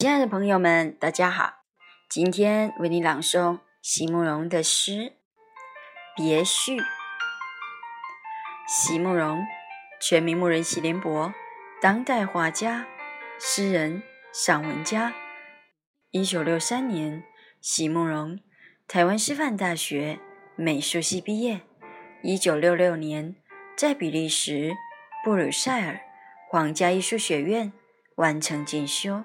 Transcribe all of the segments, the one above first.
亲爱的朋友们，大家好！今天为你朗诵席慕容的诗《别序》。席慕容，全名慕人席联博，当代画家、诗人、散文家。一九六三年，席慕容台湾师范大学美术系毕业。一九六六年，在比利时布鲁塞尔皇家艺术学院完成进修。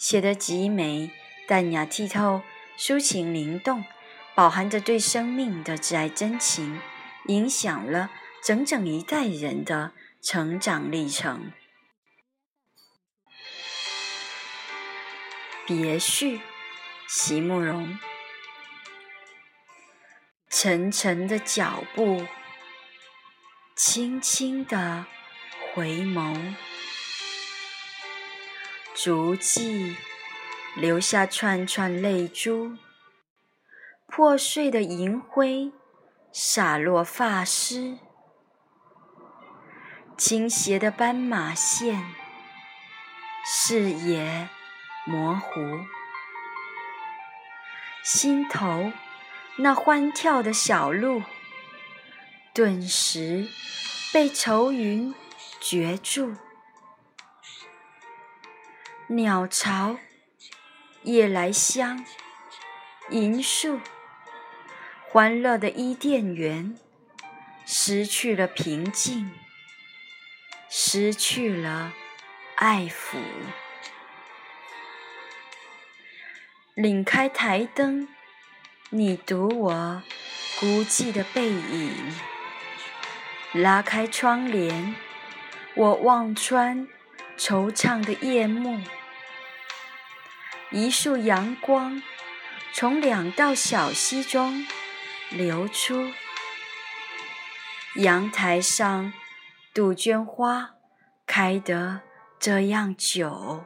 写得极美、淡雅剔透、抒情灵动，饱含着对生命的挚爱真情，影响了整整一代人的成长历程。别绪，席慕容。沉沉的脚步，轻轻的回眸。足迹留下串串泪珠，破碎的银灰洒落发丝，倾斜的斑马线，视野模糊，心头那欢跳的小鹿，顿时被愁云绝住。鸟巢，夜来香，银树，欢乐的伊甸园，失去了平静，失去了爱抚。拧开台灯，你读我孤寂的背影；拉开窗帘，我望穿惆怅的夜幕。一束阳光从两道小溪中流出，阳台上杜鹃花开得这样久，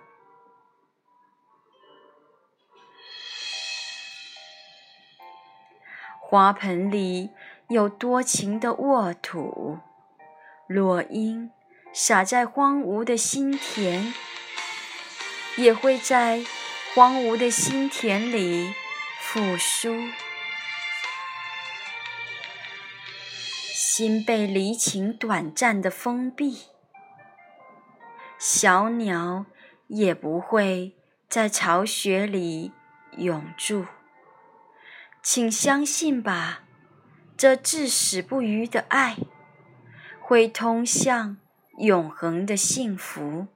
花盆里有多情的沃土，落英洒在荒芜的心田，也会在。荒芜的心田里复苏，心被离情短暂的封闭，小鸟也不会在巢穴里永驻。请相信吧，这至死不渝的爱，会通向永恒的幸福。